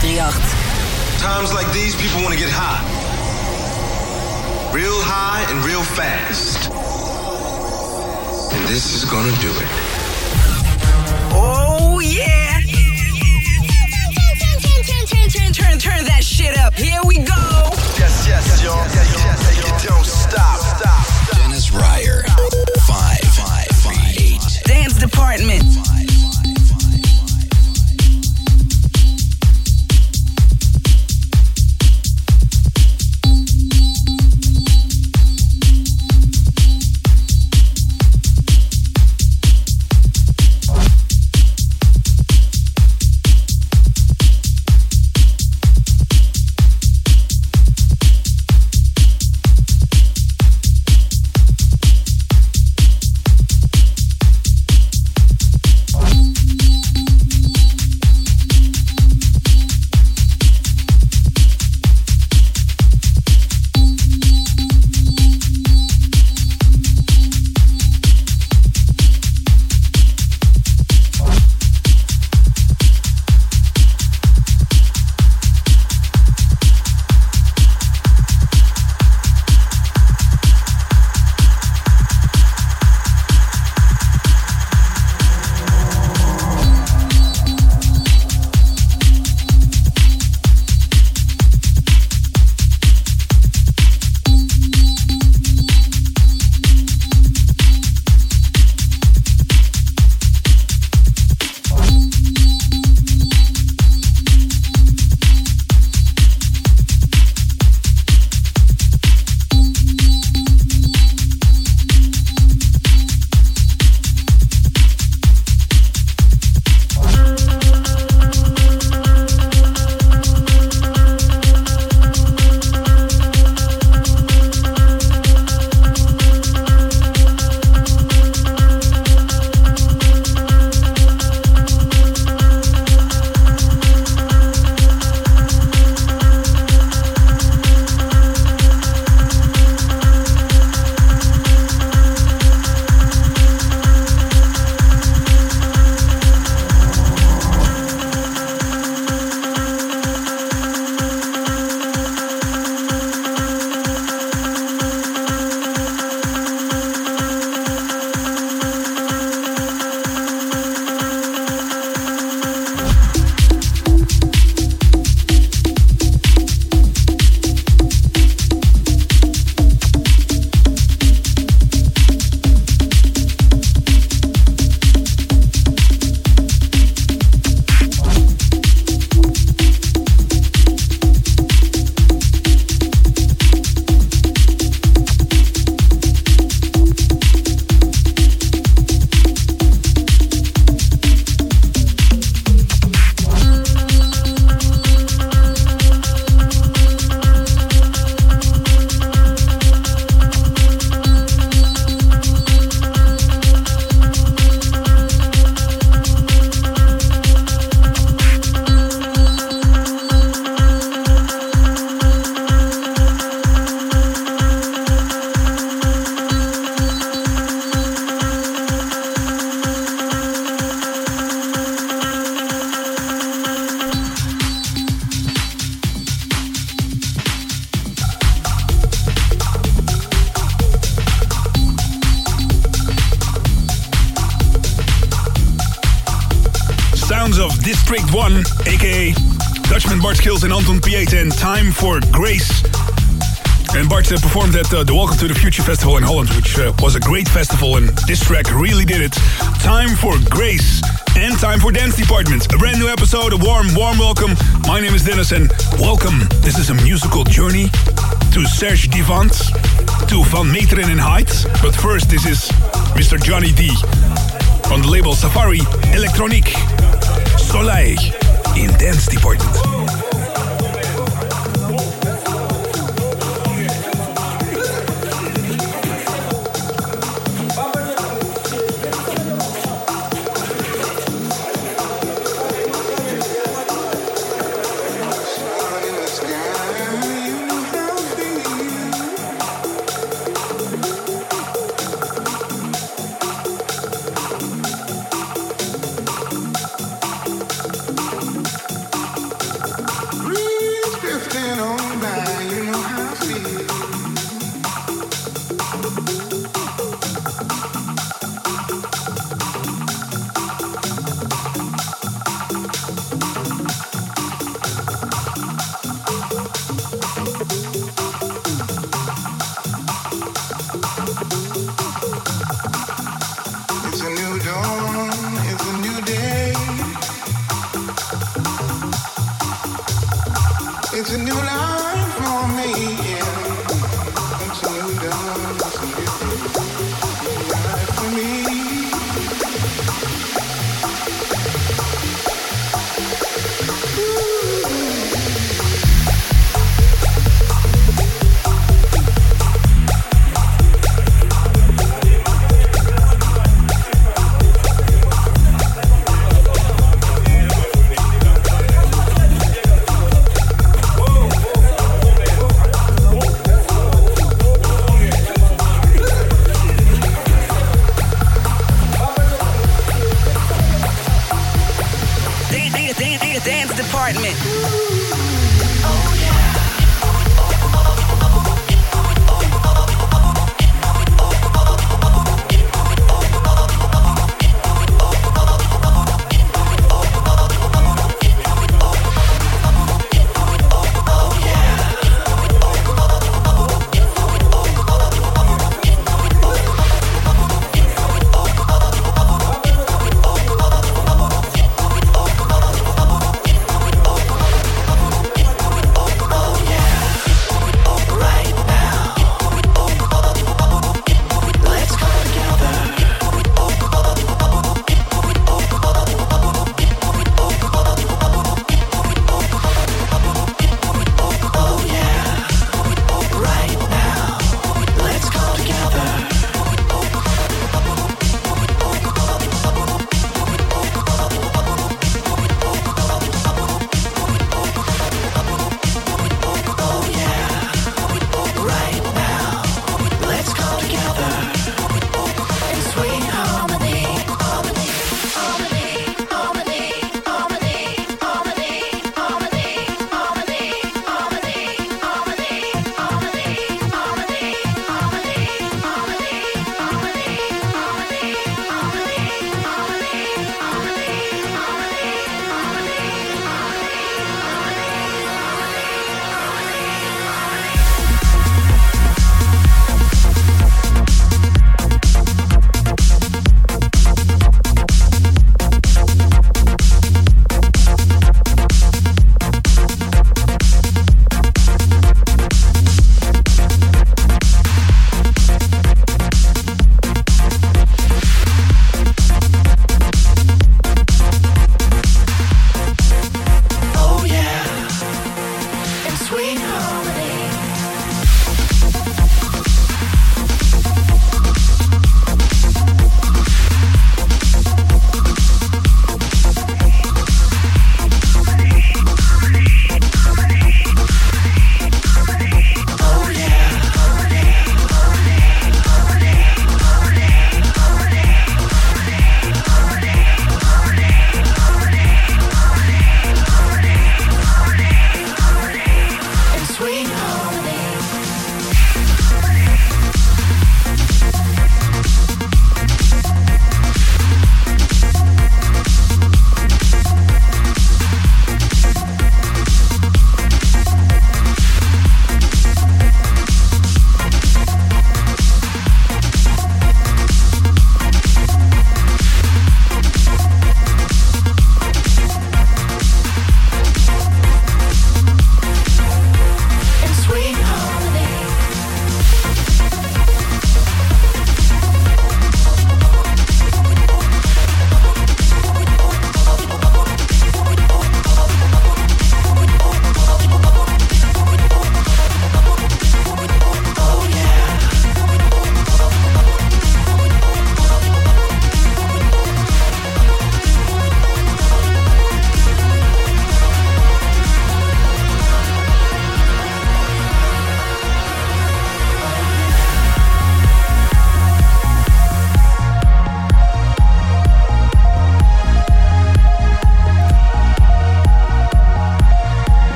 538. Times like these, people want to get high. Real high and real fast. And this is gonna do it. Oh, yeah. Turn, turn, turn, turn, turn, turn that shit up. Here we go. Yes, yes, y'all. Yes, yes, you don't stop. Stop. Dennis Ruyer. Five, five, five, eight. Dance department. To the Future Festival in Holland, which uh, was a great festival, and this track really did it. Time for Grace and time for Dance Department. A brand new episode, a warm, warm welcome. My name is Dennis, and welcome. This is a musical journey to Serge Devant, to Van Meteren in Height. But first, this is Mr. Johnny D on the label Safari Electronique. Soleil in Dance Department. Sweet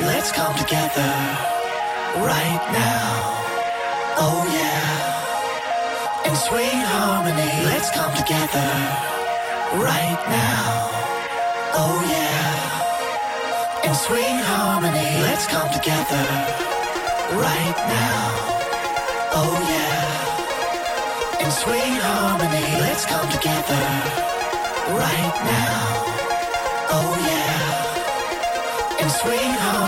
Let's come together right now. Oh yeah. In sweet harmony, let's come together right now. Oh yeah. In sweet harmony, let's come together right now. Oh yeah. In sweet harmony, let's come together right now. Oh yeah. In sweet harmony,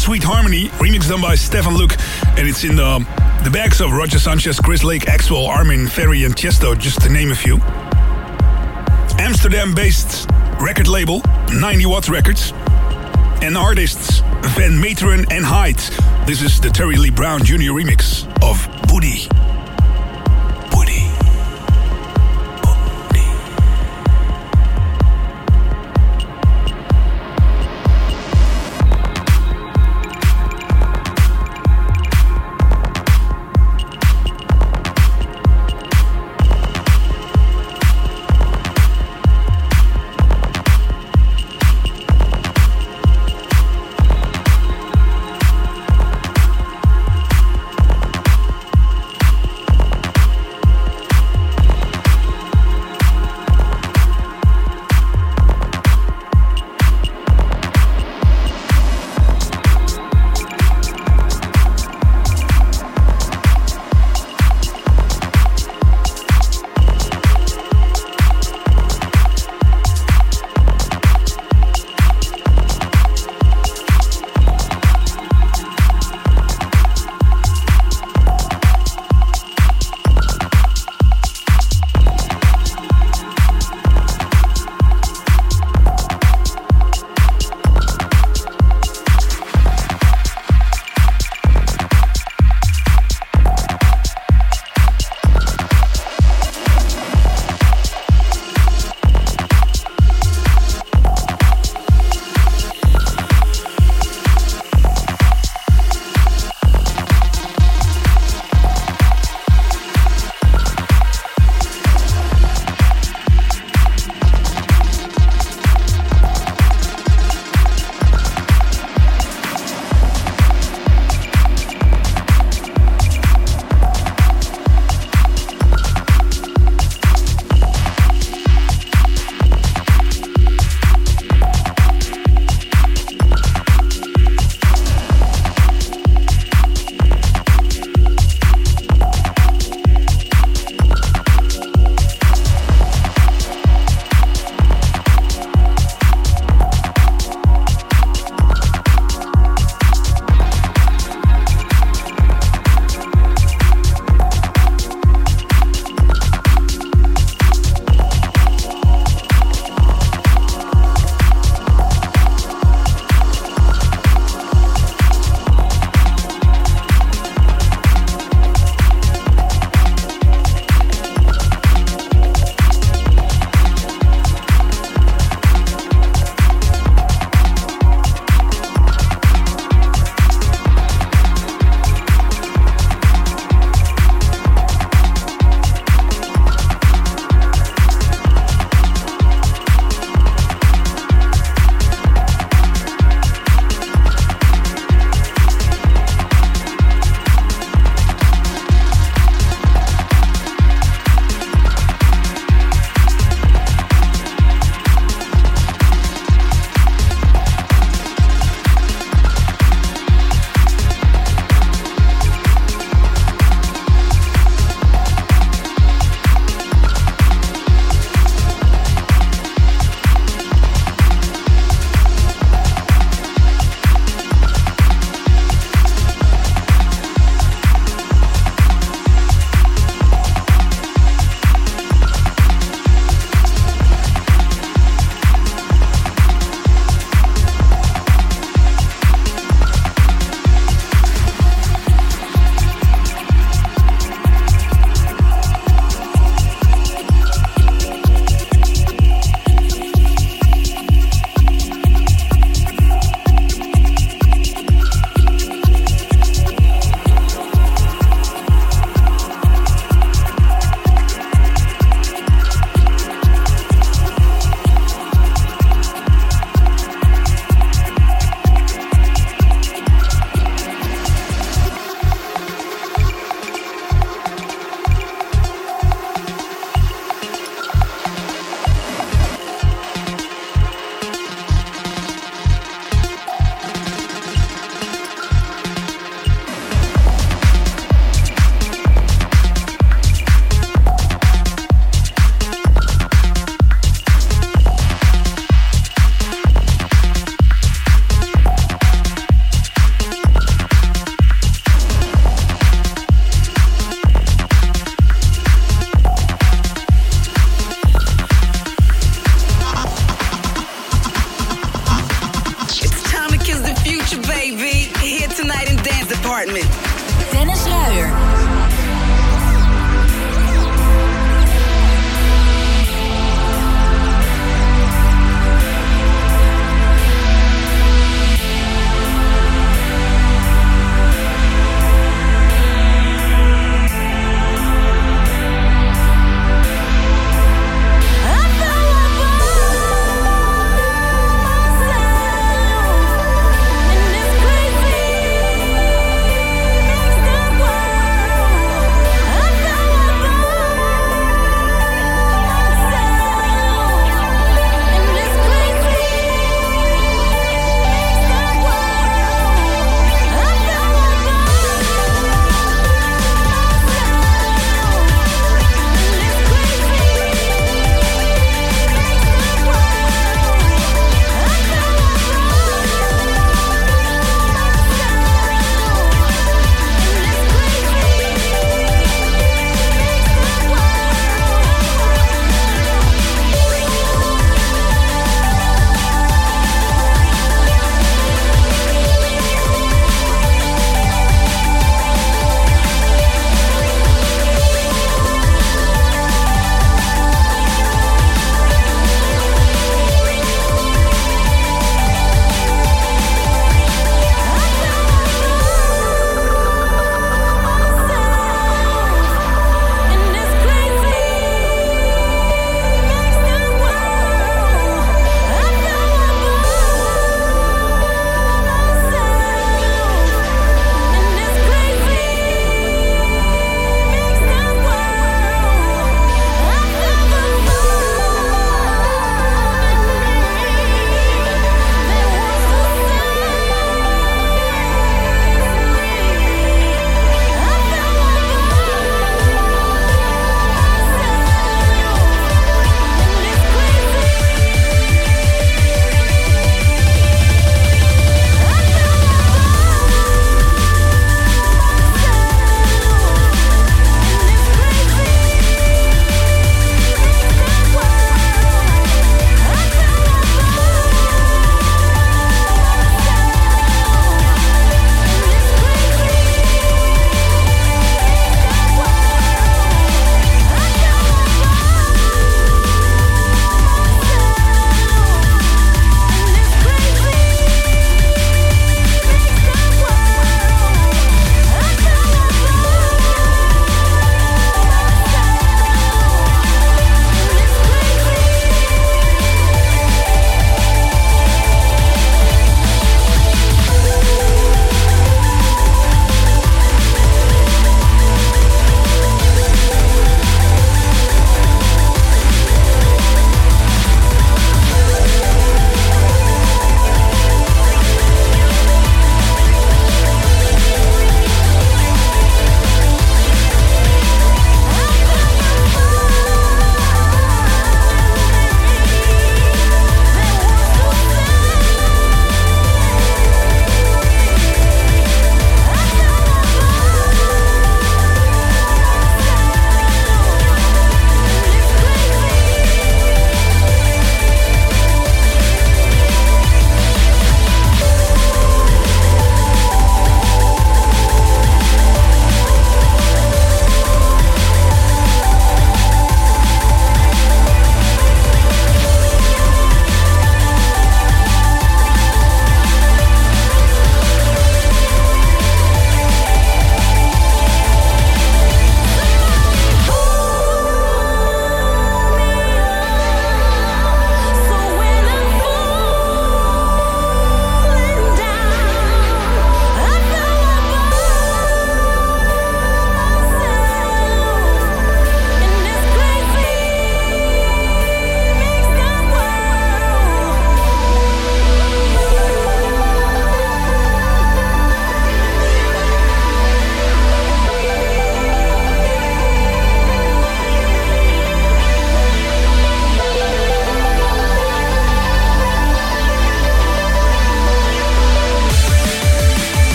Sweet Harmony, remixed done by Stefan Luke, and it's in the, the bags of Roger Sanchez, Chris Lake, Axwell, Armin, Ferry, and Tiësto, just to name a few. Amsterdam-based record label, 90 Watts Records, and artists Van Meteren and Hyde. This is the Terry Lee Brown Jr. remix of. Booty.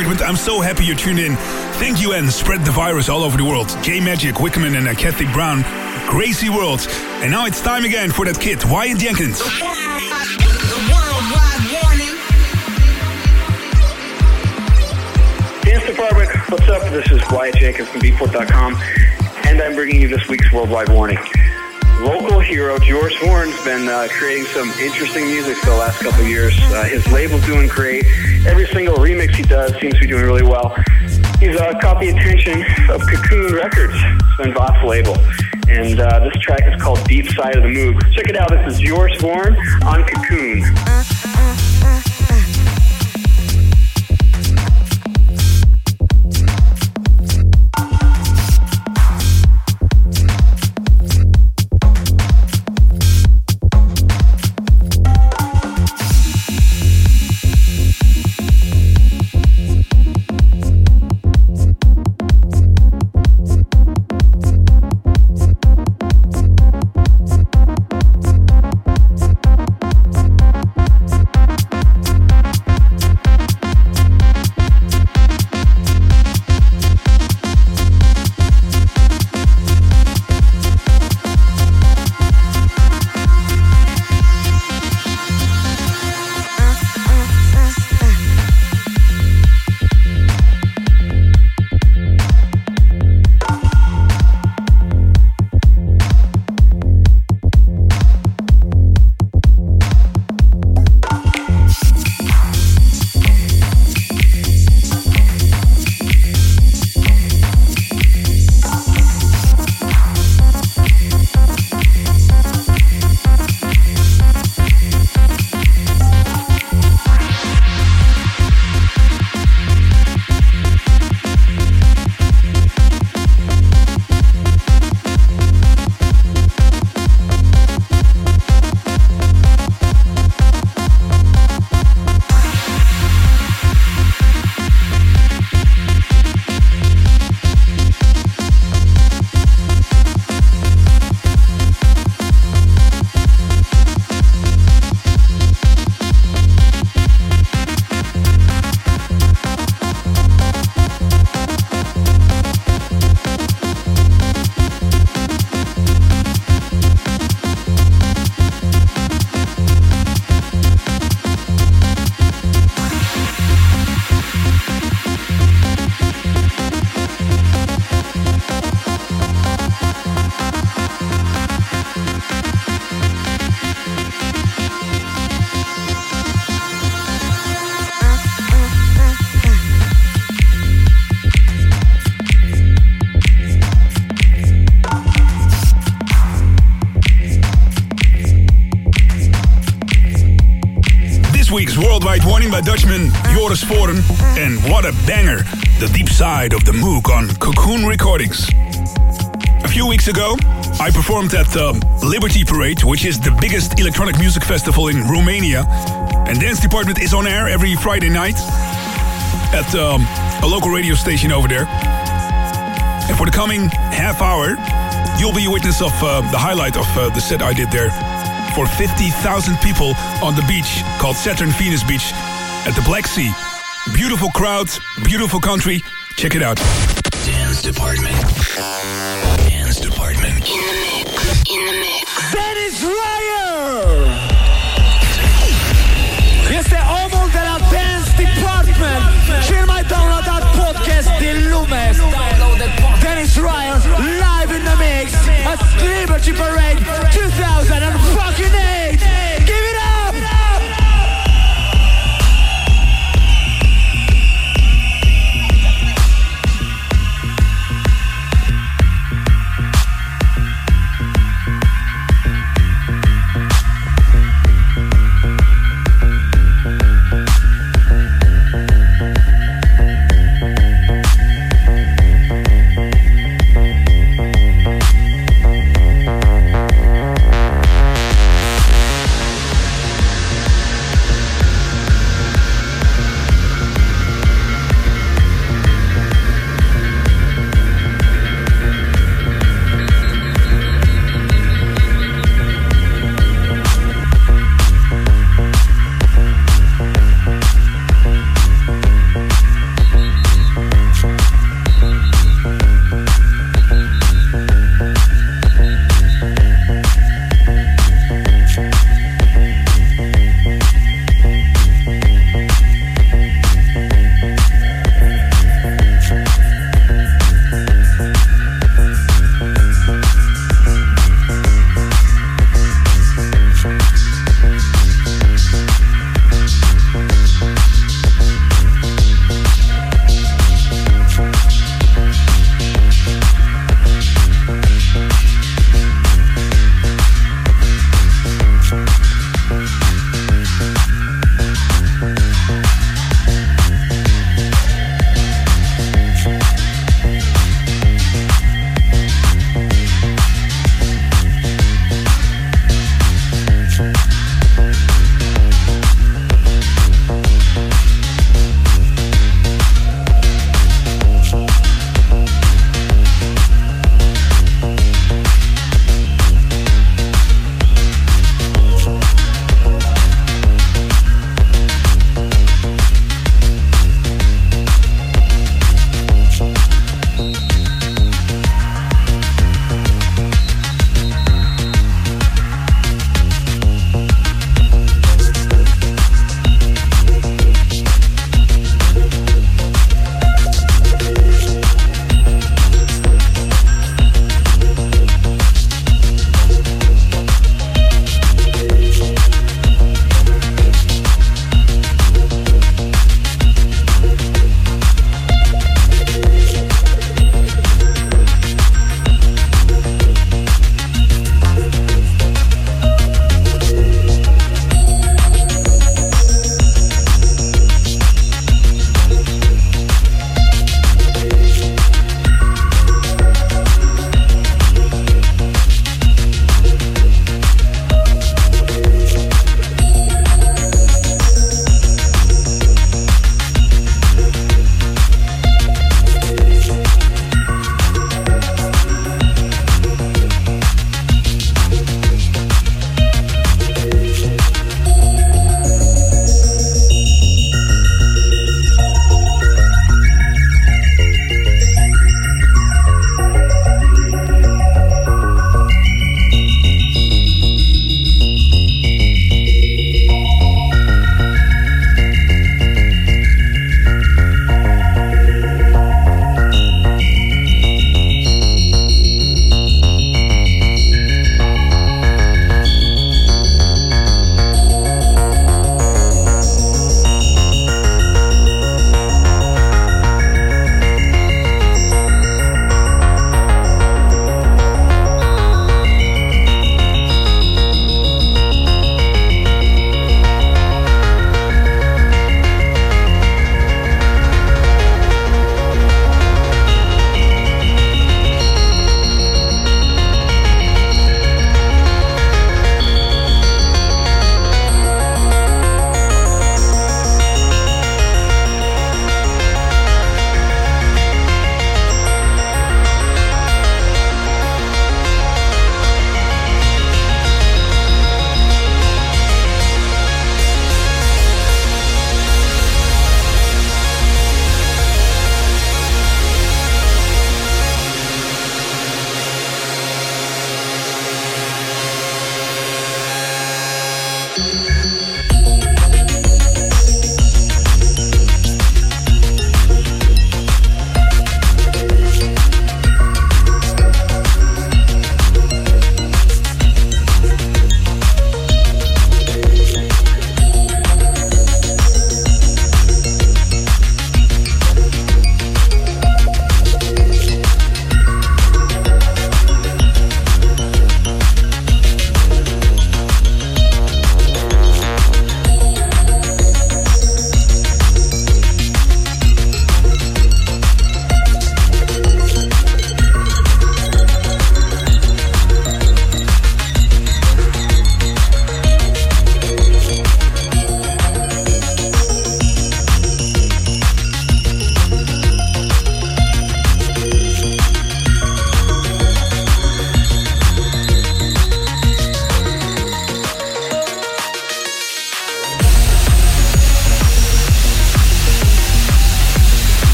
Department. I'm so happy you tuned in. Thank you and spread the virus all over the world. J Magic, Wickerman, and uh, Kathy Brown. Crazy World. And now it's time again for that kid, Wyatt Jenkins. The worldwide warning. Dance Department, what's up? This is Wyatt Jenkins from Beatport.com, and I'm bringing you this week's Worldwide Warning. Local hero Joris Voorn's been uh, creating some interesting music for the last couple years. Uh, his label's doing great. Every single remix he does seems to be doing really well. He's uh, caught the attention of Cocoon Records, Sven Väth's label. And uh, this track is called Deep Side of the Moog. Check it out. This is Joris Voorn on Cocoon. Week's Worldwide Warning by Dutchman Joris Voorn. And what a banger, The Deep Side of the Moog on Cocoon Recordings. A few weeks ago, I performed at the Liberty Parade, which is the biggest electronic music festival in Romania. And Dance Department is on air every Friday night at um, a local radio station over there. And for the coming half hour, you'll be a witness of uh, the highlight of uh, the set I did there for 50,000 people on the beach called Saturn Venus Beach at the Black Sea. Beautiful crowds, beautiful country. Check it out. Dance Department. Dance Department. In the mix. In the mix. Dennis Ruyer! Este omul de la Dance Department Cel mai downloadat podcast din lume Dennis Ruyer live At Liberty Parade 2008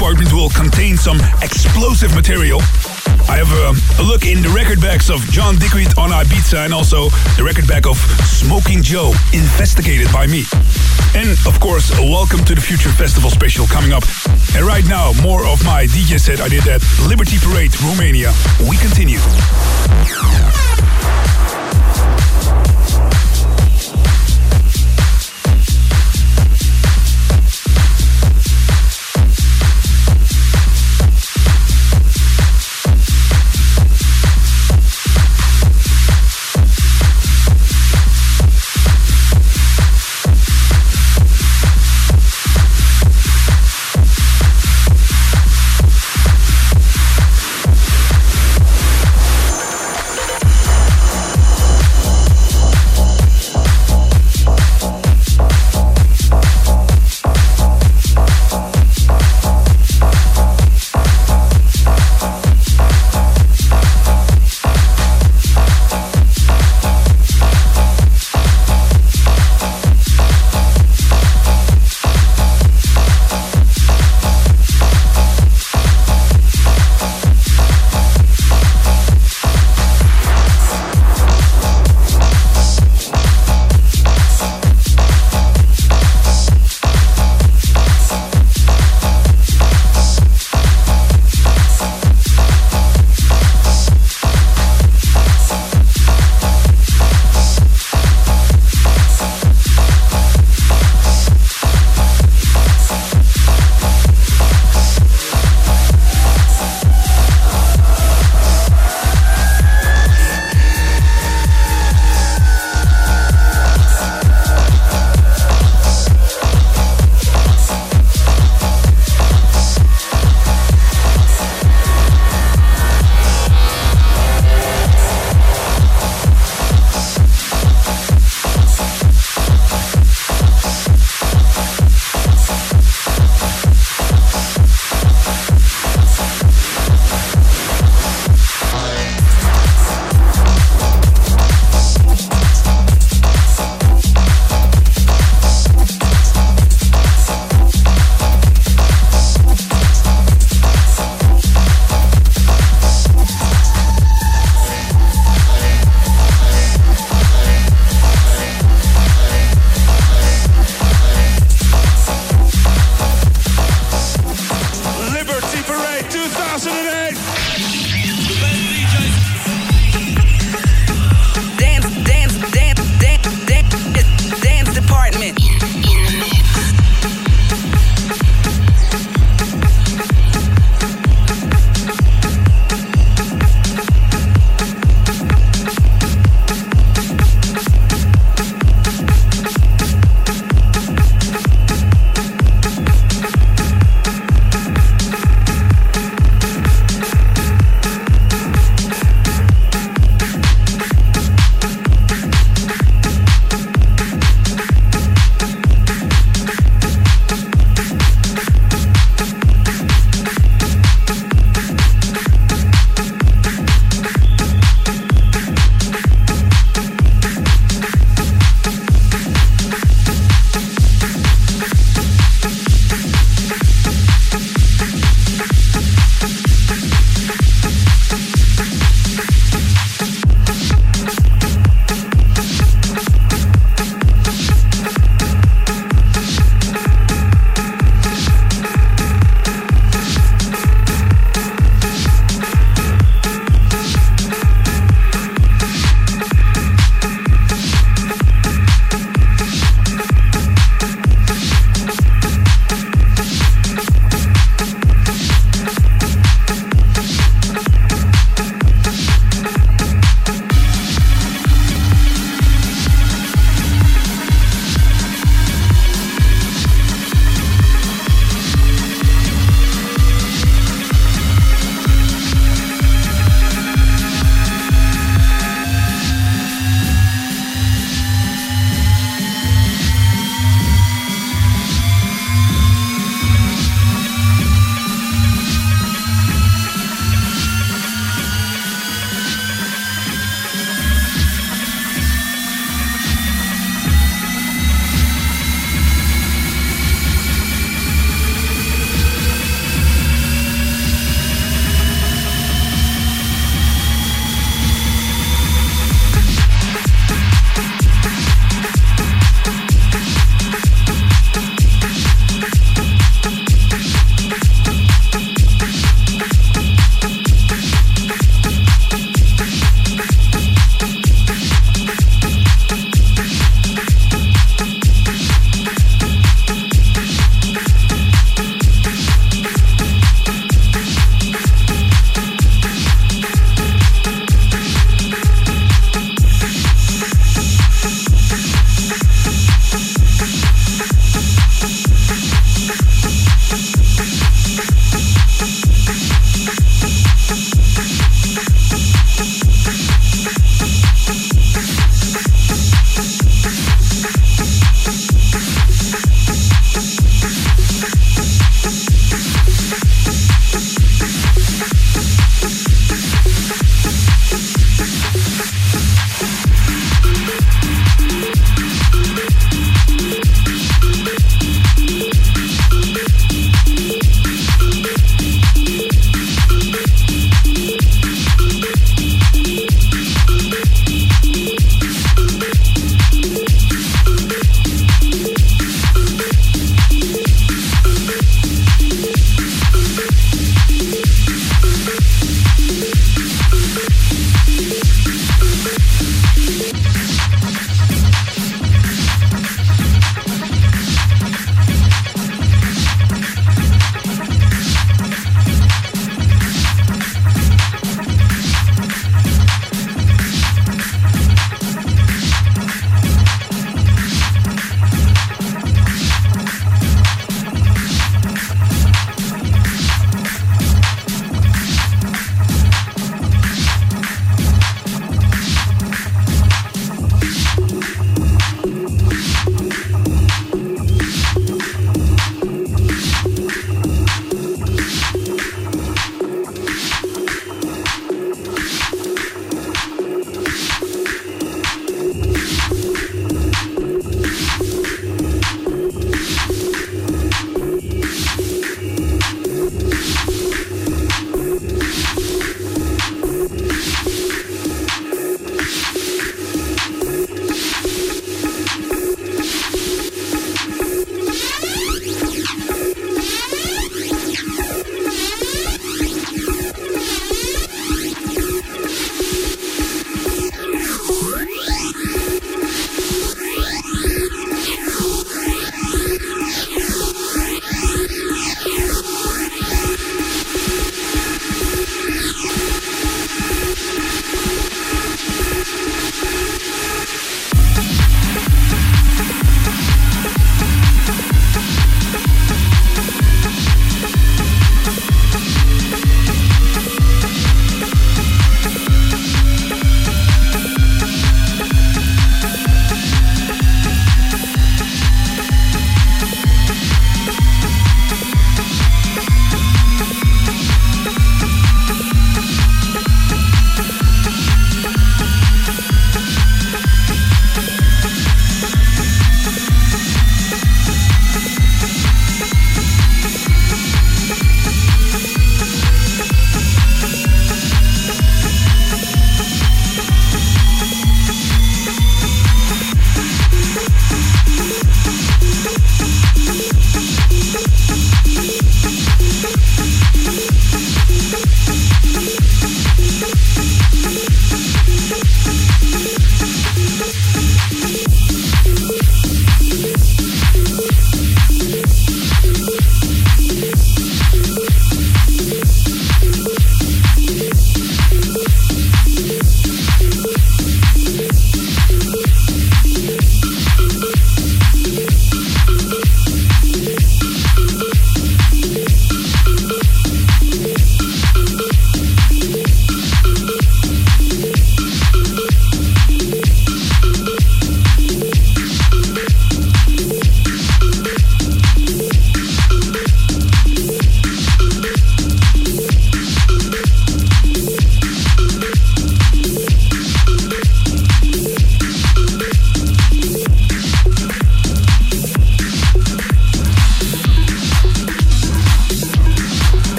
Department will contain some explosive material. I have a, a look in the record backs of John Digweed on Ibiza and also the record back of Smoking Joe, investigated by me. And of course, welcome to the Future Festival special coming up. And right now, more of my DJ set I did at Liberty Parade, Romania. We continue.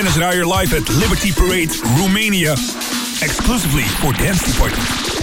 Dennis Ruyer live at Liberty Parade, Romania. Exclusively for Dance Department.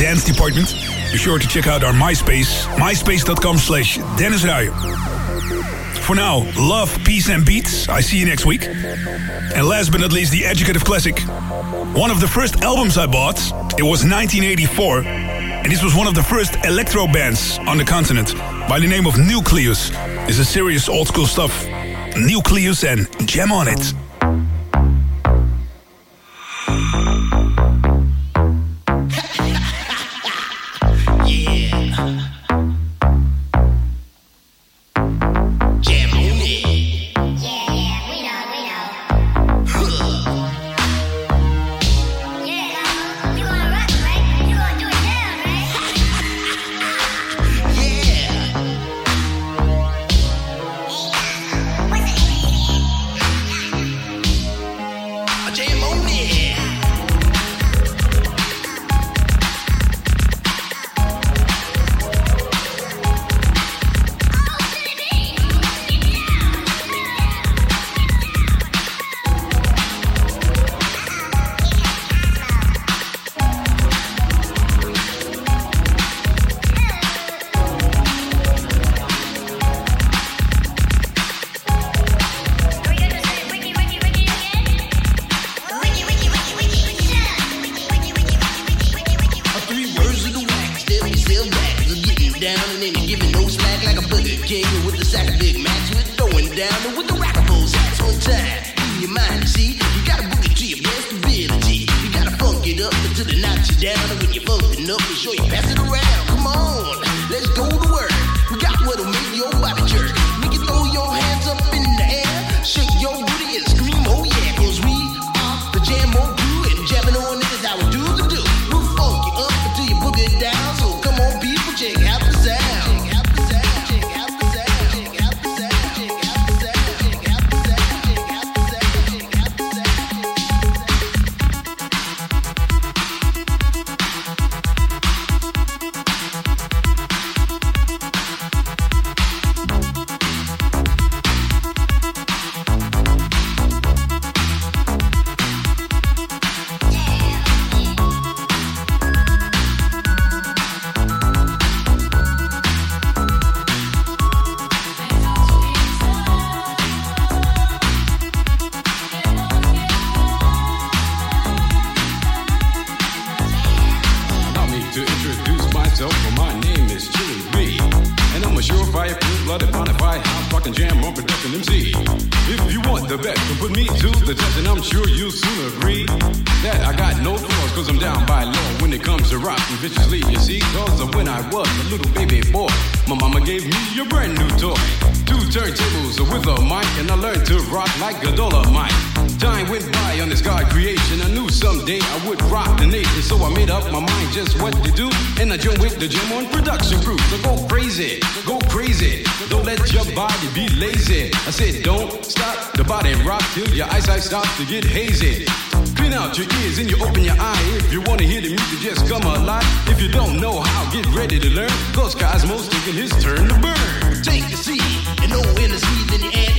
dance department. Be sure to check out our MySpace, myspace.com slash Dennis Ruyer. For now, love, peace and beats. I see you next week. And last but not least, the educative classic. One of the first albums I bought, it was 1984. And this was one of the first electro bands on the continent by the name of Newcleus. Is a serious old school stuff. Newcleus and Jam On It. to introduce myself. Well, my name is Chilly B, and I'm a surefire, blue-blooded, bonafide, hot-fucking jam on production MC. If you want the best, then put me to the test, and I'm sure you'll soon agree that I got no flaws, cause I'm down by law when it comes to rockin' viciously. You see, cause of when I was a little baby boy, my mama gave me a brand new toy, two turntables with a mic, and I learned to rock like a dollar mic. Time went by on this God creation. I knew someday I would rock the nation, so I made up my mind just what to do. And I joined with the jam on production crew. So go crazy, go crazy. Don't let your body be lazy. I said, don't stop the body rock till your eyesight starts to get hazy. Clean out your ears and you open your eye. If you wanna hear the music, just come alive. If you don't know how, get ready to learn. Cause Cosmo's taking his turn to burn. Take a seat and no energy, then you add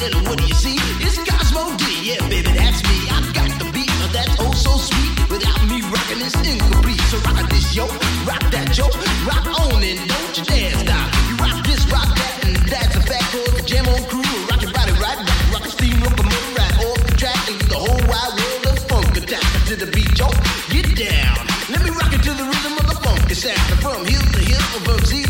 little, what do you see? It's Cosmo D, yeah, baby, that's me. I got the beat, that's oh so sweet. Without me rocking, rock this, yo, rock that, yo, rock on and don't you. You rock this, rock that, and that's fact. Cause the jam on crew, rock your body right rock steam right off the track, and the whole wide world of funk attack to the beat, yo, get down. Let me rock it to the rhythm of the funk. From heel to heel, from Z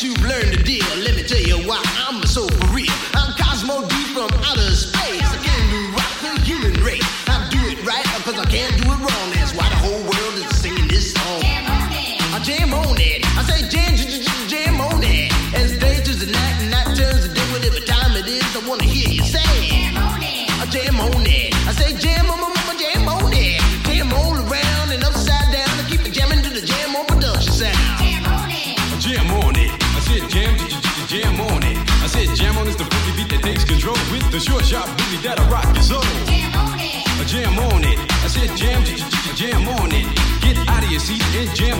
You've learned the deal, j- jam